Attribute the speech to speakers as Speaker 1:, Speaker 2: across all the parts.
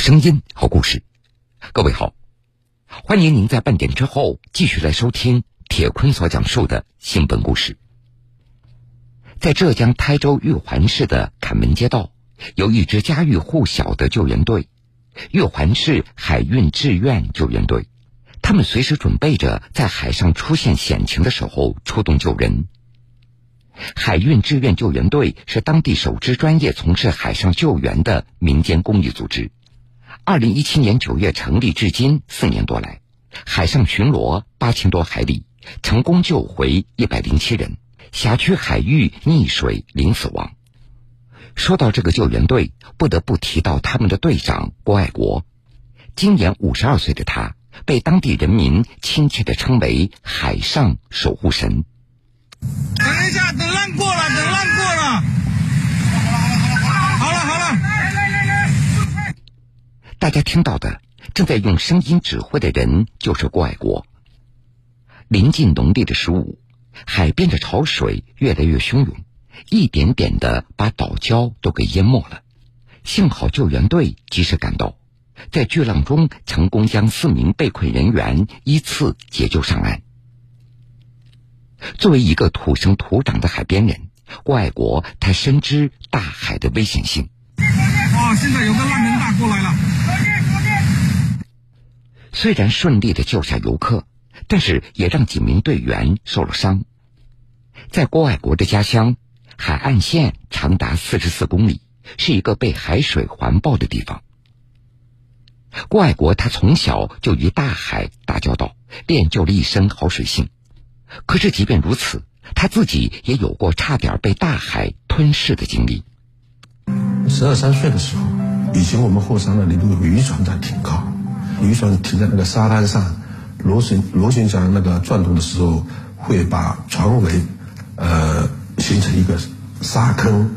Speaker 1: 声音，好故事。各位好，欢迎您在半点之后继续来收听铁坤所讲述的新闻故事。在浙江台州玉环市的坎门街道，有一支家喻户晓的救援队——玉环市海运志愿救援队。他们随时准备着在海上出现险情的时候出动救人。海运志愿救援队是当地首支专业从事海上救援的民间公益组织。二零一七年九月成立至今四年多来，海上巡逻八千多海里，成功救回一百零七人，辖区海域溺水零死亡。说到这个救援队，不得不提到他们的队长郭爱国。今年五十二岁的他，被当地人民亲切的称为“海上守护神”。
Speaker 2: 等一下，等浪过了，等浪过了。好了好了，来来来来，
Speaker 1: 大家听到的正在用声音指挥的人就是郭爱国。临近农历的十五，海边的潮水越来越汹涌，一点点的把岛礁都给淹没了。幸好救援队及时赶到，在巨浪中成功将四名被困人员依次解救上岸。作为一个土生土长的海边人，郭爱国他深知大海的危险性。
Speaker 2: 哇，现在有个浪人大过来了。
Speaker 1: 虽然顺利的救下游客，但是也让几名队员受了伤。在郭爱国的家乡，海岸线长达四十四公里，是一个被海水环抱的地方。郭爱国他从小就与大海打交道，练就了一身好水性。可是即便如此，他自己也有过差点被大海吞噬的经历。
Speaker 3: 十二三岁的时候，以前我们后山那里有渔船在停靠，渔船停在那个沙滩上，螺旋螺旋桨那个转动的时候，会把船尾呃形成一个沙坑，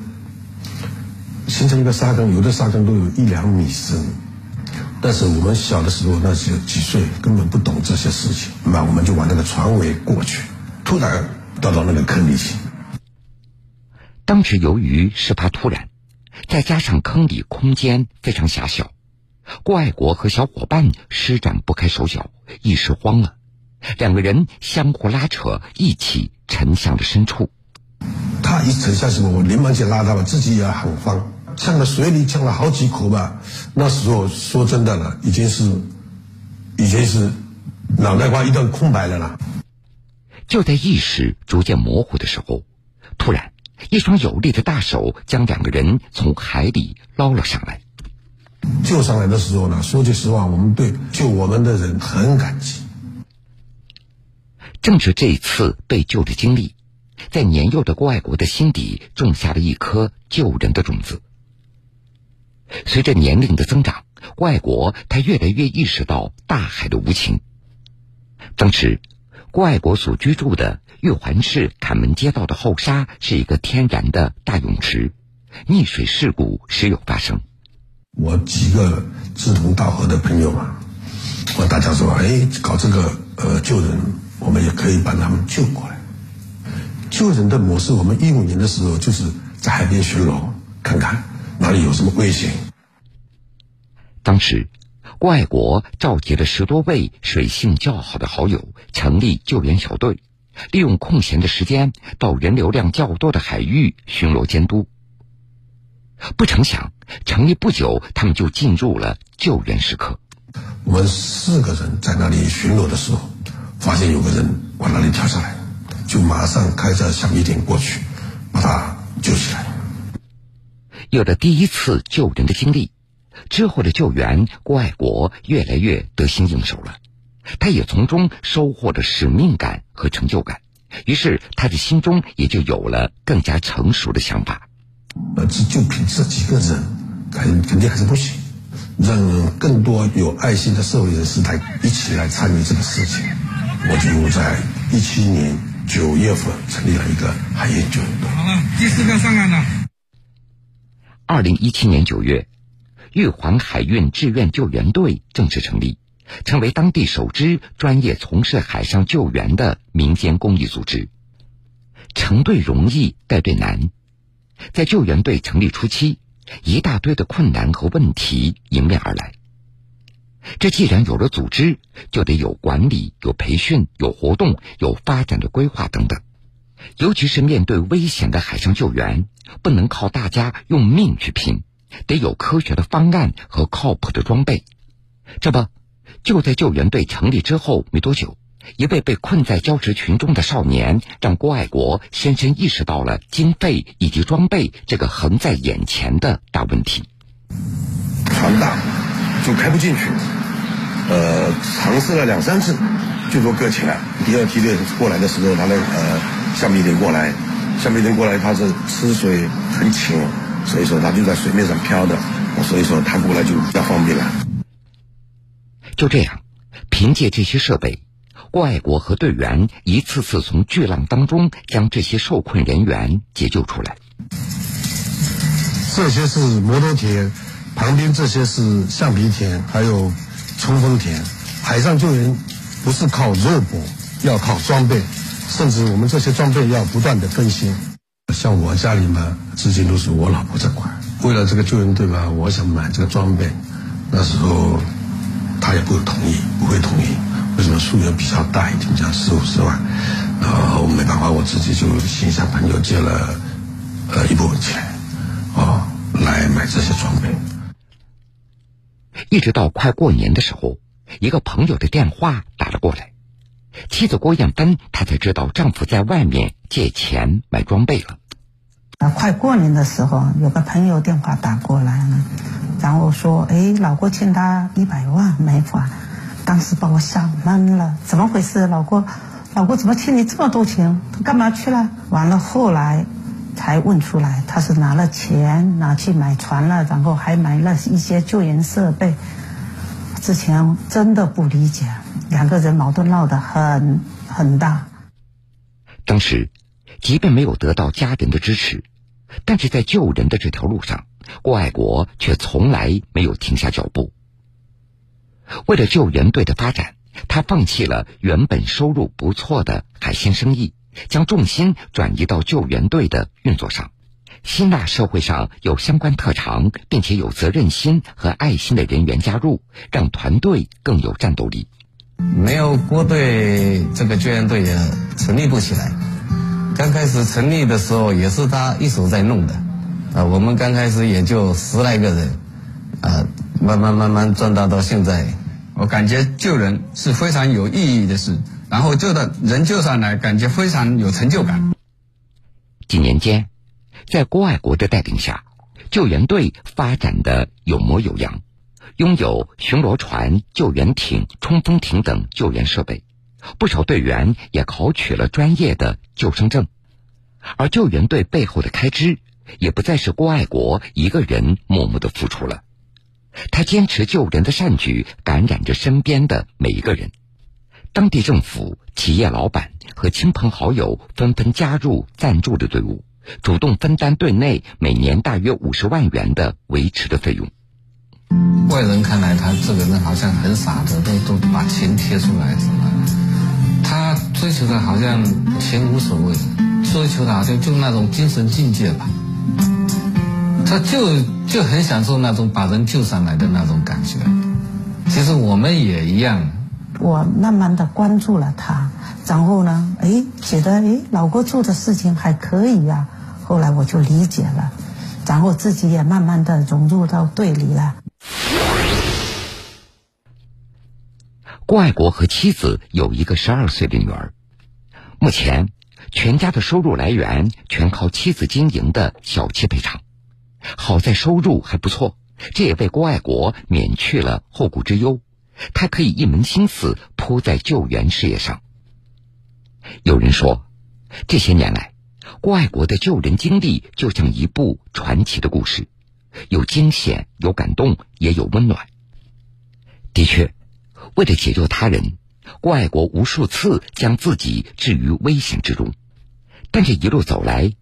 Speaker 3: 形成一个沙坑，有的沙坑都有一两米深。但是我们小的时候，那时几岁，根本不懂这些事情，那我们就往那个船尾过去，突然掉到那个坑里去。
Speaker 1: 当时由于事发突然，再加上坑里空间非常狭小，郭爱国和小伙伴施展不开手脚，一时慌了，两个人相互拉扯，一起沉向了深处。
Speaker 3: 他一沉下去，我连忙去拉他吧，自己也很慌。呛了水里呛了好几口吧，那时候说真的了，已经是，已经是脑袋瓜一段空白了啦。
Speaker 1: 就在意识逐渐模糊的时候，突然一双有力的大手将两个人从海里捞了上来。
Speaker 3: 救上来的时候呢，说句实话，我们对救我们的人很感激。
Speaker 1: 正是这次被救的经历，在年幼的郭爱国的心底种下了一颗救人的种子。随着年龄的增长，外国他越来越意识到大海的无情。当时，郭爱国所居住的玉环市坎门街道的后沙是一个天然的大泳池，溺水事故时有发生。
Speaker 3: 我几个志同道合的朋友嘛，我大家说，哎，搞这个呃救人，我们也可以把他们救过来。救人的模式，我们一五年的时候就是在海边巡逻，看看。哪里有什么危险？
Speaker 1: 当时，郭爱国召集了十多位水性较好的好友，成立救援小队，利用空闲的时间到人流量较多的海域巡逻监督。不成想，成立不久，他们就进入了救援时刻。
Speaker 3: 我们四个人在那里巡逻的时候，发现有个人往那里跳下来，就马上开着橡皮艇过去，把他救起来。
Speaker 1: 有了第一次救人的经历，之后的救援，郭爱国越来越得心应手了。他也从中收获了使命感和成就感，于是他的心中也就有了更加成熟的想法。
Speaker 3: 呃，就就凭这几个人，肯肯定还是不行，让更多有爱心的社会人士来一起来参与这个事情。我就在一七年九月份成立了一个海燕救援队。
Speaker 2: 好了，第四个上岸了。
Speaker 1: 二零一七年九月，玉环海运志愿救援队正式成立，成为当地首支专业从事海上救援的民间公益组织。成队容易，带队难。在救援队成立初期，一大堆的困难和问题迎面而来。这既然有了组织，就得有管理、有培训、有活动、有发展的规划等等。尤其是面对危险的海上救援，不能靠大家用命去拼，得有科学的方案和靠谱的装备。这不，就在救援队成立之后没多久，一位被困在礁石群中的少年，让郭爱国深深意识到了经费以及装备这个横在眼前的大问题。
Speaker 3: 船大，就开不进去。呃，尝试了两三次，就说搁浅。第二梯队过来的时候，他的呃橡皮艇过来，橡皮艇过来，它是吃水很浅，所以说它就在水面上漂的，所以说它过来就比较方便了。
Speaker 1: 就这样，凭借这些设备，郭爱国和队员一次次从巨浪当中将这些受困人员解救出来。
Speaker 3: 这些是摩托艇，旁边这些是橡皮艇，还有。冲锋艇，海上救援不是靠肉搏，要靠装备，甚至我们这些装备要不断的更新。像我家里嘛，资金都是我老婆在管。为了这个救援队吧，我想买这个装备，那时候他也不同意，不会同意。为什么数额比较大一点，讲四五十万，然后没办法，我自己就先向朋友借了呃一部分钱，啊，来买这些装备。
Speaker 1: 一直到快过年的时候，一个朋友的电话打了过来，妻子郭艳芬她才知道丈夫在外面借钱买装备了。
Speaker 4: 啊，快过年的时候，有个朋友电话打过来了，然后说：“哎，老郭欠他一百万没还。”当时把我吓懵了，怎么回事？老郭，老郭怎么欠你这么多钱？他干嘛去了？完了，后来。才问出来，他是拿了钱拿去买船了，然后还买了一些救援设备。之前真的不理解，两个人矛盾闹得很很大。
Speaker 1: 当时，即便没有得到家人的支持，但是在救人的这条路上，郭爱国却从来没有停下脚步。为了救援队的发展，他放弃了原本收入不错的海鲜生意。将重心转移到救援队的运作上，吸纳社会上有相关特长并且有责任心和爱心的人员加入，让团队更有战斗力。
Speaker 5: 没有郭队，这个救援队也成立不起来。刚开始成立的时候，也是他一手在弄的。啊，我们刚开始也就十来个人，啊，慢慢慢慢壮大到现在。
Speaker 2: 我感觉救人是非常有意义的事。然后救的人救上来，感觉非常有成就感。
Speaker 1: 几年间，在郭爱国的带领下，救援队发展的有模有样，拥有巡逻船、救援艇、冲锋艇等救援设备，不少队员也考取了专业的救生证。而救援队背后的开支，也不再是郭爱国一个人默默的付出了，他坚持救人的善举，感染着身边的每一个人。当地政府、企业老板和亲朋好友纷纷加入赞助的队伍，主动分担队内每年大约五十万元的维持的费用。
Speaker 5: 外人看来，他这个人好像很傻的，都都把钱贴出来什么？他追求的好像钱无所谓，追求的好像就那种精神境界吧。他就就很享受那种把人救上来的那种感觉。其实我们也一样。
Speaker 4: 我慢慢的关注了他，然后呢，哎，觉得哎，老郭做的事情还可以呀。后来我就理解了，然后自己也慢慢的融入到队里了。
Speaker 1: 郭爱国和妻子有一个十二岁的女儿，目前全家的收入来源全靠妻子经营的小汽配厂。好在收入还不错，这也为郭爱国免去了后顾之忧。他可以一门心思扑在救援事业上。有人说，这些年来，郭爱国的救人经历就像一部传奇的故事，有惊险，有感动，也有温暖。的确，为了解救他人，郭爱国无数次将自己置于危险之中。但这一路走来，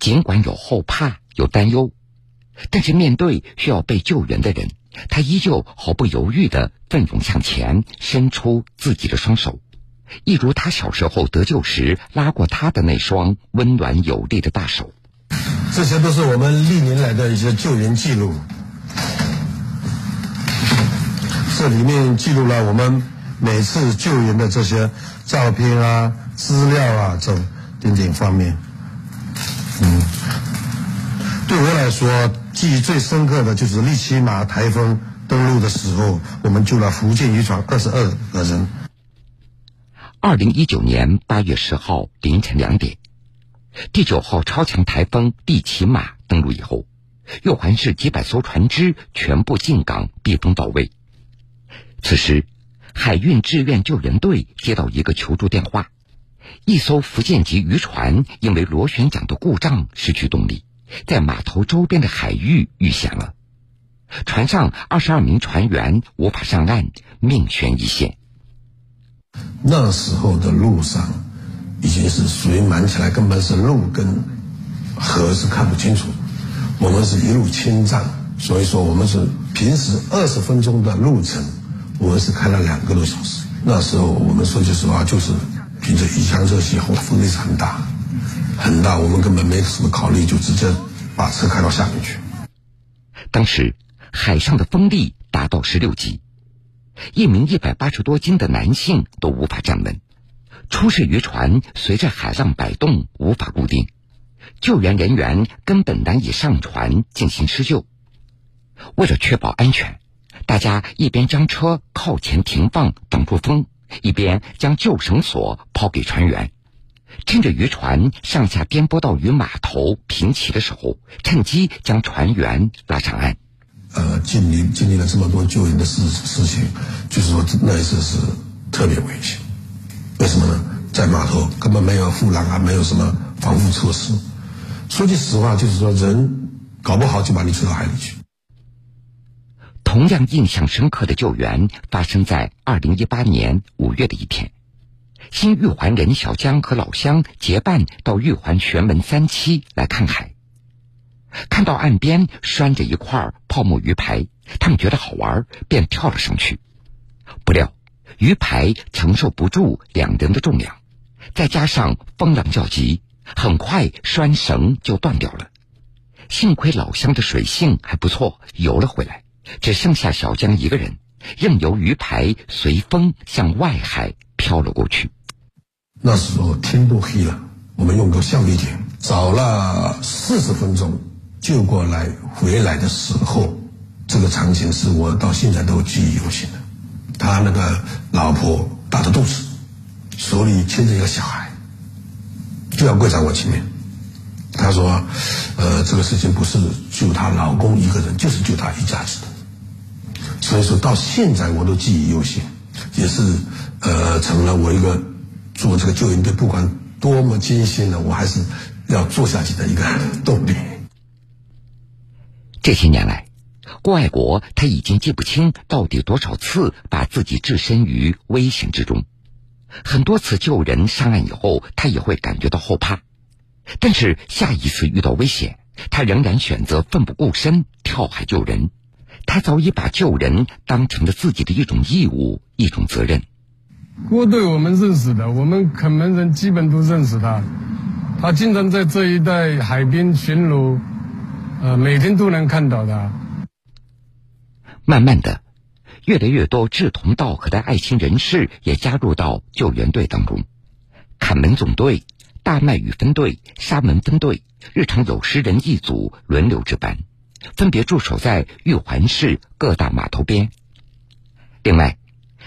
Speaker 1: 尽管有后怕，有担忧，但是面对需要被救援的人。他依旧毫不犹豫的奋勇向前，伸出自己的双手，一如他小时候得救时拉过他的那双温暖有力的大手。
Speaker 3: 这些都是我们历年来的一些救援记录。这里面记录了我们每次救援的这些照片啊、资料啊，这等等方面。嗯，对我来说，记忆最深刻的就是利奇马台风登陆的时候，我们救了福建渔船二十二个人。
Speaker 1: 二零一九年八月十号凌晨两点，第九号超强台风利奇马登陆以后，玉环市几百艘船只全部进港避风到位。此时，海运志愿救援队接到一个求助电话：一艘福建籍渔船因为螺旋桨的故障失去动力，在码头周边的海域遇险了。船上二十二名船员无法上岸，命悬一线。
Speaker 3: 那时候的路上已经是水满起来，根本是路跟河是看不清楚。我们是一路清障，所以说我们是平时二十分钟的路程。我们是开了两个多小时，那时候我们说句实话，就是凭着一腔热血，后风力是很大，很大，我们根本没什么考虑，就直接把车开到下面去。
Speaker 1: 当时海上的风力达到十六级，一名一百八十多斤的男性都无法站稳，出事渔船随着海浪摆动无法固定，救援人员根本难以上船进行施救。为了确保安全。大家一边将车靠前停放挡住风，一边将救绳索抛给船员，趁着渔船上下颠簸到与码头平齐的时候，趁机将船员拉上岸。
Speaker 3: 呃，经历经历了这么多救援的事事情，就是说那一次是特别危险。为什么呢？在码头根本没有护栏啊，没有什么防护措施。说句实话，就是说人搞不好就把你吹到海里去。
Speaker 1: 同样印象深刻的救援发生在二零一八年五月的一天，新玉环人小江和老乡结伴到玉环玄门三期来看海。看到岸边拴着一块泡沫鱼排，他们觉得好玩，便跳了上去。不料鱼排承受不住两人的重量，再加上风浪较急，很快拴绳就断掉了。幸亏老乡的水性还不错，游了回来。只剩下小江一个人，任由鱼排随风向外海飘了过去。
Speaker 3: 那时候天都黑了，我们用个橡皮艇找了四十分钟，救过来回来的时候，这个场景是我到现在都记忆犹新的。他那个老婆大着肚子，手里牵着一个小孩，就要跪在我前面。他说：“呃，这个事情不是救她老公一个人，就是救她一家子的。”所以说到现在我都记忆犹新，也是呃成了我一个做这个救援队不管多么艰辛呢，我还是要做下去的一个动力。
Speaker 1: 这些年来，郭爱国他已经记不清到底多少次把自己置身于危险之中，很多次救人上岸以后，他也会感觉到后怕，但是下一次遇到危险，他仍然选择奋不顾身跳海救人。他早已把救人当成了自己的一种义务、一种责任。
Speaker 6: 郭队我们认识的，我们垦门人基本都认识他。他经常在这一带海边巡逻，呃，每天都能看到他。
Speaker 1: 慢慢的，越来越多志同道合的爱心人士也加入到救援队当中。坎门总队、大麦屿分队、沙门分队，日常有十人一组轮流值班。分别驻守在玉环市各大码头边。另外，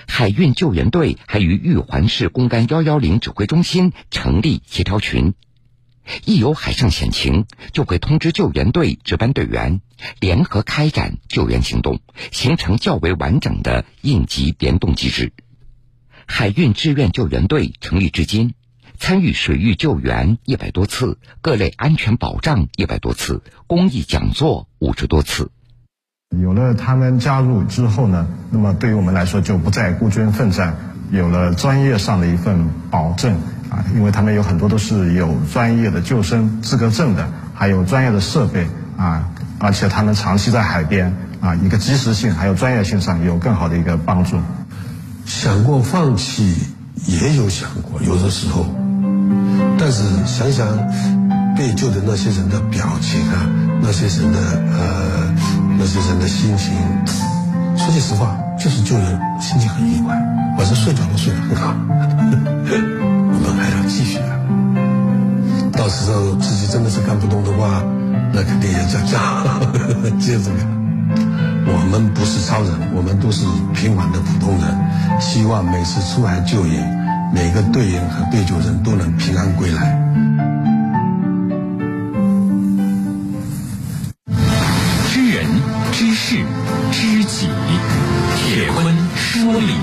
Speaker 1: 海运救援队还与玉环市公干幺幺零指挥中心成立协调群，一有海上险情，就会通知救援队值班队员，联合开展救援行动，形成较为完整的应急联动机制。海运志愿救援队成立至今。参与水域救援一百多次，各类安全保障一百多次，公益讲座五十多次。
Speaker 7: 有了他们加入之后呢，那么对于我们来说就不再孤军奋战，有了专业上的一份保证啊，因为他们有很多都是有专业的救生资格证的，还有专业的设备啊，而且他们长期在海边啊，一个及时性还有专业性上有更好的一个帮助。
Speaker 3: 想过放弃，也有想过，有的时候。但是想想，被救的那些人的表情啊，那些人的呃，那些人的心情，说句实话，就是救人心情很愉快，晚上睡觉都睡得很好。我们还要继续啊，到时候自己真的是干不动的话，那肯定也叫叫 接着干。我们不是超人，我们都是平凡的普通人。希望每次出海救援，每个队员和被救人都能平安归来。
Speaker 1: 己，铁坤说理。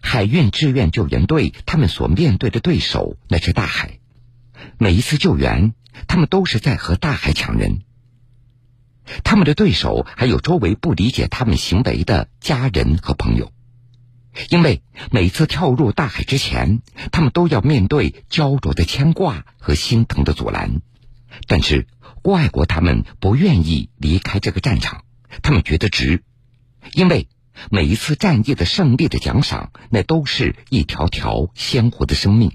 Speaker 1: 海运志愿救援队，他们所面对的对手那是大海。每一次救援，他们都是在和大海抢人。他们的对手还有周围不理解他们行为的家人和朋友，因为每次跳入大海之前，他们都要面对焦灼的牵挂和心疼的阻拦。但是郭爱国他们不愿意离开这个战场，他们觉得值，因为每一次战役的胜利的奖赏，那都是一条条鲜活的生命。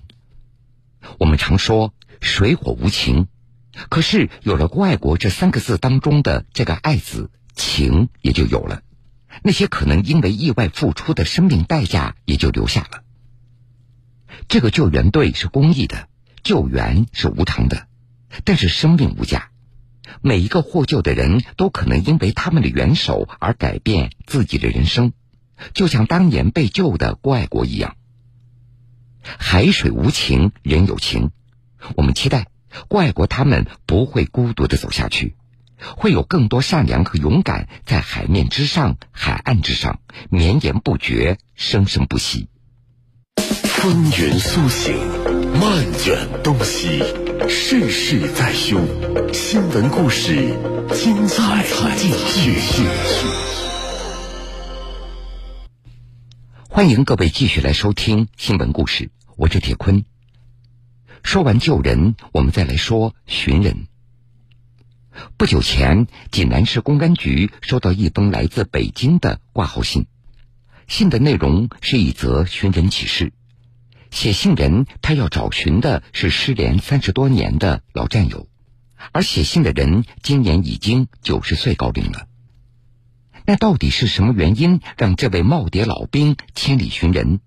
Speaker 1: 我们常说水火无情。可是有了“郭爱国”这三个字当中的这个“爱”字，情也就有了。那些可能因为意外付出的生命代价也就留下了。这个救援队是公益的，救援是无偿的，但是生命无价。每一个获救的人都可能因为他们的援手而改变自己的人生，就像当年被救的郭爱国一样。海水无情，人有情。我们期待。怪国他们不会孤独的走下去，会有更多善良和勇敢在海面之上、海岸之上绵延不绝、生生不息。
Speaker 8: 风云苏醒，漫卷东西，世事在胸。新闻故事，精彩继续。
Speaker 1: 欢迎各位继续来收听新闻故事，我是铁坤。说完救人，我们再来说寻人。不久前，济南市公安局收到一封来自北京的挂号信，信的内容是一则寻人启事。写信人他要找寻的是失联三十多年的老战友，而写信的人今年已经九十岁高龄了。那到底是什么原因让这位耄耋老兵千里寻人？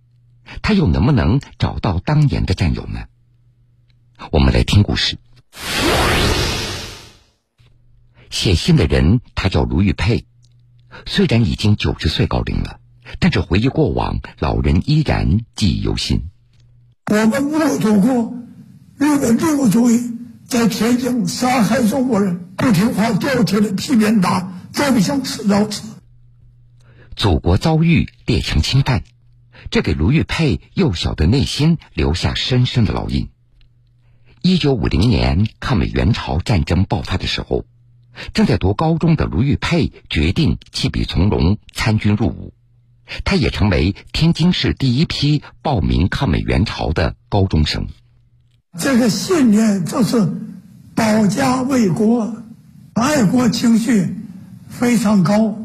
Speaker 1: 他又能不能找到当年的战友呢？我们来听故事。写信的人他叫卢玉佩，虽然已经九十岁高龄了，但是回忆过往，老人依然记忆犹新。
Speaker 9: 我们没有祖国，日本帝国主义在天津杀害中国人，不听话掉铁的皮鞭打，再不想吃老子。
Speaker 1: 祖国遭遇列强侵犯，这给卢玉佩幼小的内心留下深深的烙印。一九五零年，抗美援朝战争爆发的时候，正在读高中的卢玉佩决定弃笔从戎，参军入伍。他也成为天津市第一批报名抗美援朝的高中生。
Speaker 9: 这个信念就是保家卫国，爱国情绪非常高。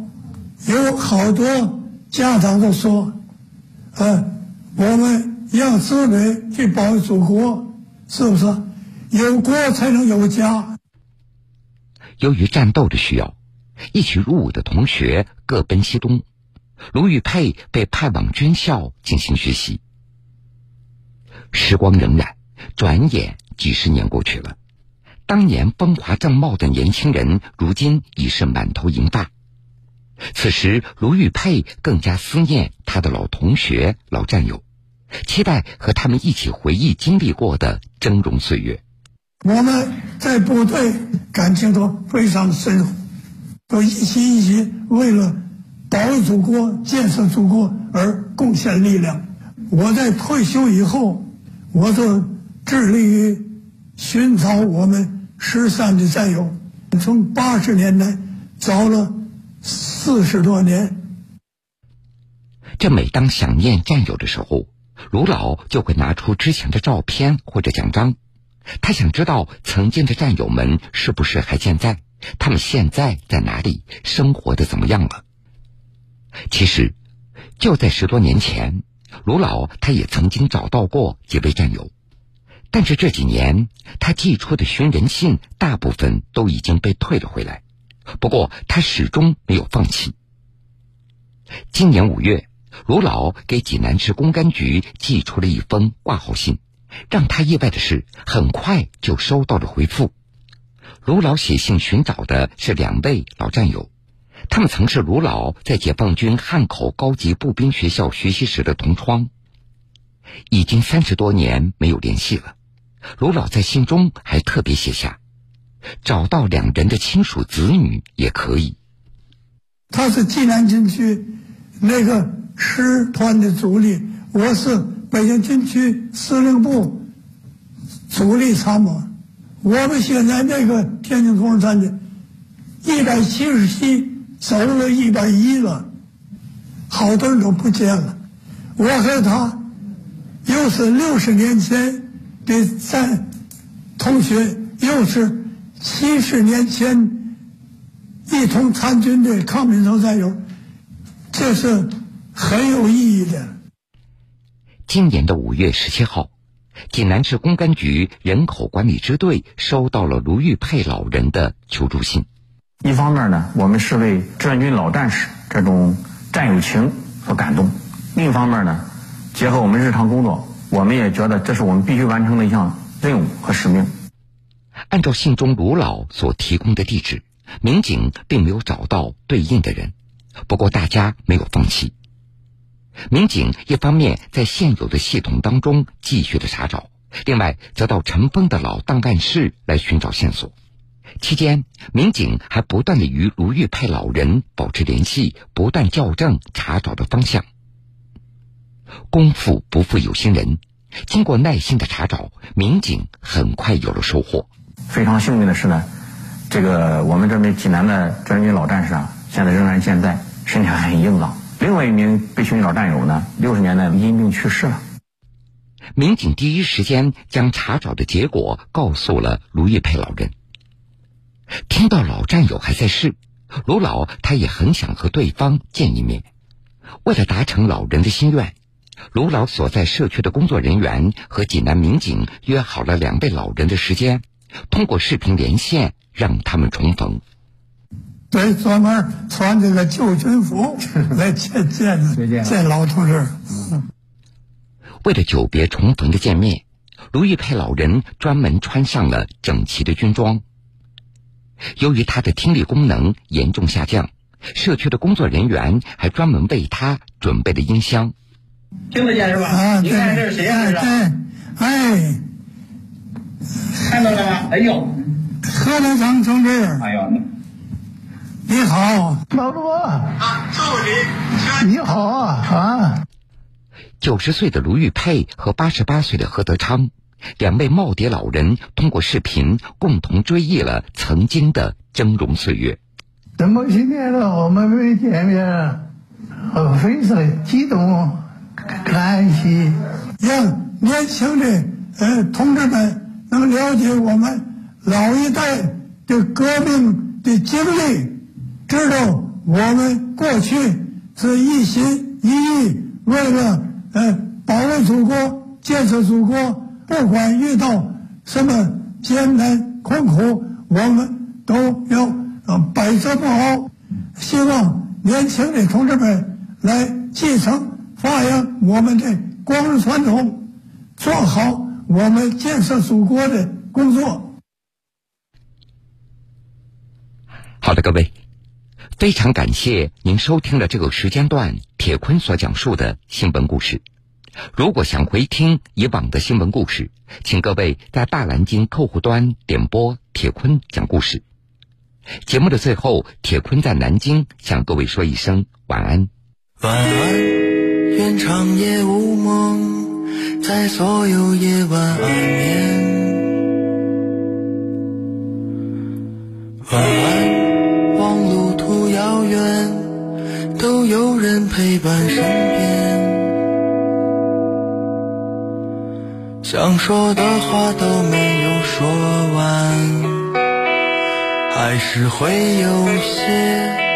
Speaker 9: 有好多家长都说：“呃，我们要子女去保卫祖国，是不是？”有国才能有家。
Speaker 1: 由于战斗的需要，一起入伍的同学各奔西东，卢玉佩被派往军校进行学习。时光荏苒，转眼几十年过去了，当年风华正茂的年轻人，如今已是满头银发。此时，卢玉佩更加思念他的老同学、老战友，期待和他们一起回忆经历过的峥嵘岁月。
Speaker 9: 我们在部队感情都非常深厚，都一心一意为了保卫祖国、建设祖国而贡献力量。我在退休以后，我就致力于寻找我们失散的战友。从八十年代找了四十多年。
Speaker 1: 这每当想念战友的时候，卢老就会拿出之前的照片或者奖章。他想知道曾经的战友们是不是还健在？他们现在在哪里？生活的怎么样了？其实，就在十多年前，卢老他也曾经找到过几位战友。但是这几年，他寄出的寻人信大部分都已经被退了回来。不过，他始终没有放弃。今年五月，卢老给济南市公安局寄出了一封挂号信，让他意外的是，很快就收到了回复。卢老写信寻找的是两位老战友，他们曾是卢老在解放军汉口高级步兵学校学习时的同窗，已经三十多年没有联系了。卢老在信中还特别写下：“找到两人的亲属子女也可以。”
Speaker 9: 他是济南军区那个师团的主力，我是北京军区司令部主力参谋。我们现在那个天津空战的，一百七十七走了一百一了，好多人都不见了。我和他又是六十年前的在同学，又是七十年前一同参军的抗美援战友，这是很有意义的。
Speaker 1: 今年的五月十七号。济南市公安局人口管理支队收到了卢玉佩老人的求助信。
Speaker 10: 一方面呢，我们是为志愿军老战士这种战友情所感动；另一方面呢，结合我们日常工作，我们也觉得这是我们必须完成的一项任务和使命。
Speaker 1: 按照信中卢老所提供的地址，民警并没有找到对应的人，不过大家没有放弃。民警一方面在现有的系统当中继续的查找，另外则到陈峰的老档案室来寻找线索。期间，民警还不断的与卢玉佩老人保持联系，不断校正查找的方向。功夫不负有心人，经过耐心的查找，民警很快有了收获。
Speaker 10: 非常幸运的是呢，这个我们这名济南的志愿军老战士啊，现在仍然健在，身体还很硬朗。另外一名被寻找战友呢，六十年代因病去世了。
Speaker 1: 民警第一时间将查找的结果告诉了卢玉佩老人。听到老战友还在世，卢老他也很想和对方见一面。为了达成老人的心愿，卢老所在社区的工作人员和济南民警约好了两位老人的时间，通过视频连线让他们重逢。
Speaker 9: 对，专门穿这个旧军服来见见见老同志。
Speaker 1: 为了久别重逢的见面，卢玉佩老人专门穿上了整齐的军装。由于他的听力功能严重下降，社区的工作人员还专门为他准备了音箱。
Speaker 11: 听得见是吧？
Speaker 9: 啊，
Speaker 11: 你看这是谁呀？
Speaker 9: 对，哎，
Speaker 11: 看到了吗？哎呦，
Speaker 9: 何德成同志。
Speaker 11: 哎呦。
Speaker 9: 你好，
Speaker 12: 老罗啊，祝你你好啊啊！
Speaker 1: 九十岁的卢玉佩和八十八岁的何德昌，两位耄耋老人通过视频共同追忆了曾经的峥嵘岁月。
Speaker 12: 这么些年了，我们没见面，我非常激动，感谢
Speaker 9: 让年轻的呃同志们能了解我们老一代的革命的经历。知道我们过去是一心一意为了呃保卫祖国、建设祖国，不管遇到什么艰难困苦，我们都要呃百折不挠。希望年轻的同志们来继承发扬我们的光荣传统，做好我们建设祖国的工作。
Speaker 1: 好的，各位。非常感谢您收听了这个时间段铁坤所讲述的新闻故事。如果想回听以往的新闻故事，请各位在大蓝鲸客户端点播铁坤讲故事。节目的最后，铁坤在南京向各位说一声晚安。
Speaker 13: 晚安，愿长夜无梦，在所有夜晚安眠。晚安。望路途遥远，都有人陪伴身边。想说的话都没有说完，还是会有些。